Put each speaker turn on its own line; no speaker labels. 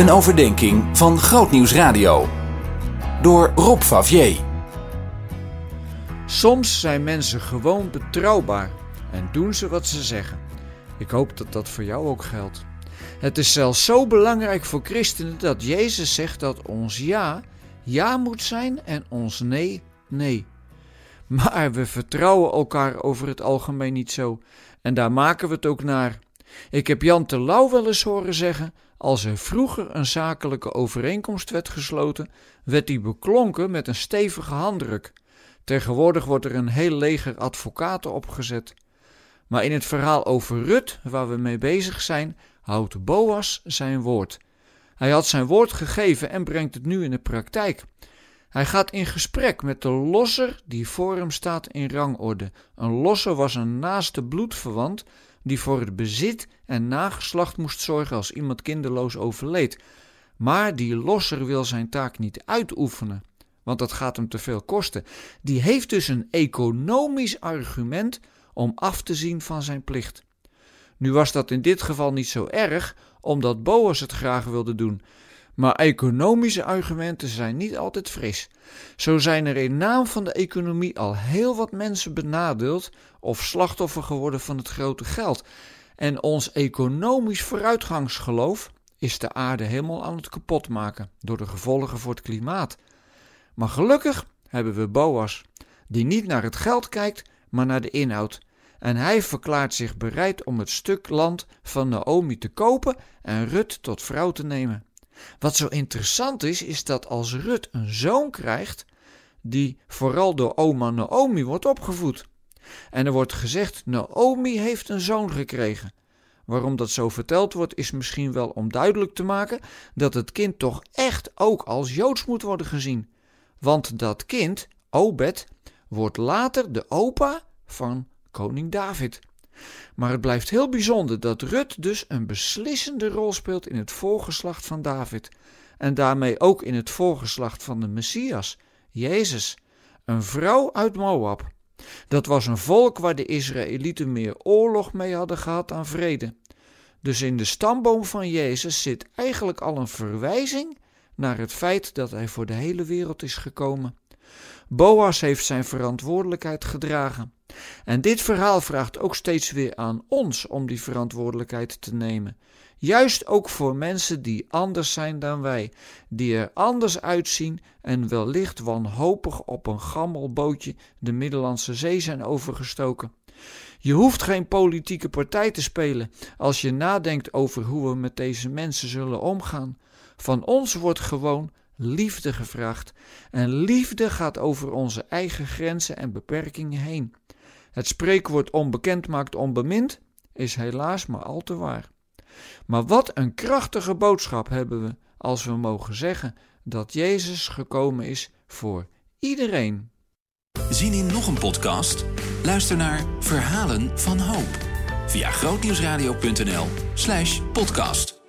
Een overdenking van Grootnieuws Radio. Door Rob Favier.
Soms zijn mensen gewoon betrouwbaar en doen ze wat ze zeggen. Ik hoop dat dat voor jou ook geldt. Het is zelfs zo belangrijk voor christenen dat Jezus zegt dat ons ja ja moet zijn en ons nee nee. Maar we vertrouwen elkaar over het algemeen niet zo en daar maken we het ook naar. Ik heb Jan Terlouw wel eens horen zeggen: als er vroeger een zakelijke overeenkomst werd gesloten, werd die beklonken met een stevige handdruk. Tegenwoordig wordt er een heel leger advocaten opgezet. Maar in het verhaal over Rut, waar we mee bezig zijn, houdt Boas zijn woord. Hij had zijn woord gegeven en brengt het nu in de praktijk. Hij gaat in gesprek met de losser die voor hem staat in rangorde. Een losser was een naaste bloedverwant die voor het bezit en nageslacht moest zorgen als iemand kinderloos overleed. Maar die losser wil zijn taak niet uitoefenen, want dat gaat hem te veel kosten. Die heeft dus een economisch argument om af te zien van zijn plicht. Nu was dat in dit geval niet zo erg, omdat Boas het graag wilde doen. Maar economische argumenten zijn niet altijd fris. Zo zijn er in naam van de economie al heel wat mensen benadeeld of slachtoffer geworden van het grote geld. En ons economisch vooruitgangsgeloof is de aarde helemaal aan het kapotmaken door de gevolgen voor het klimaat. Maar gelukkig hebben we Boas, die niet naar het geld kijkt, maar naar de inhoud. En hij verklaart zich bereid om het stuk land van Naomi te kopen en Rut tot vrouw te nemen. Wat zo interessant is, is dat als Rut een zoon krijgt, die vooral door oma Naomi wordt opgevoed. En er wordt gezegd: Naomi heeft een zoon gekregen. Waarom dat zo verteld wordt, is misschien wel om duidelijk te maken dat het kind toch echt ook als joods moet worden gezien. Want dat kind, Obed, wordt later de opa van koning David. Maar het blijft heel bijzonder dat Rut dus een beslissende rol speelt in het voorgeslacht van David. En daarmee ook in het voorgeslacht van de Messias, Jezus, een vrouw uit Moab. Dat was een volk waar de Israëlieten meer oorlog mee hadden gehad dan vrede. Dus in de stamboom van Jezus zit eigenlijk al een verwijzing naar het feit dat hij voor de hele wereld is gekomen. Boas heeft zijn verantwoordelijkheid gedragen. En dit verhaal vraagt ook steeds weer aan ons om die verantwoordelijkheid te nemen. Juist ook voor mensen die anders zijn dan wij, die er anders uitzien en wellicht wanhopig op een gammel bootje de Middellandse Zee zijn overgestoken. Je hoeft geen politieke partij te spelen als je nadenkt over hoe we met deze mensen zullen omgaan. Van ons wordt gewoon liefde gevraagd. En liefde gaat over onze eigen grenzen en beperkingen heen. Het spreekwoord onbekend maakt onbemind is helaas maar al te waar. Maar wat een krachtige boodschap hebben we als we mogen zeggen dat Jezus gekomen is voor iedereen.
Zien in nog een podcast? Luister naar Verhalen van Hoop via grootnieuwsradio.nl/podcast.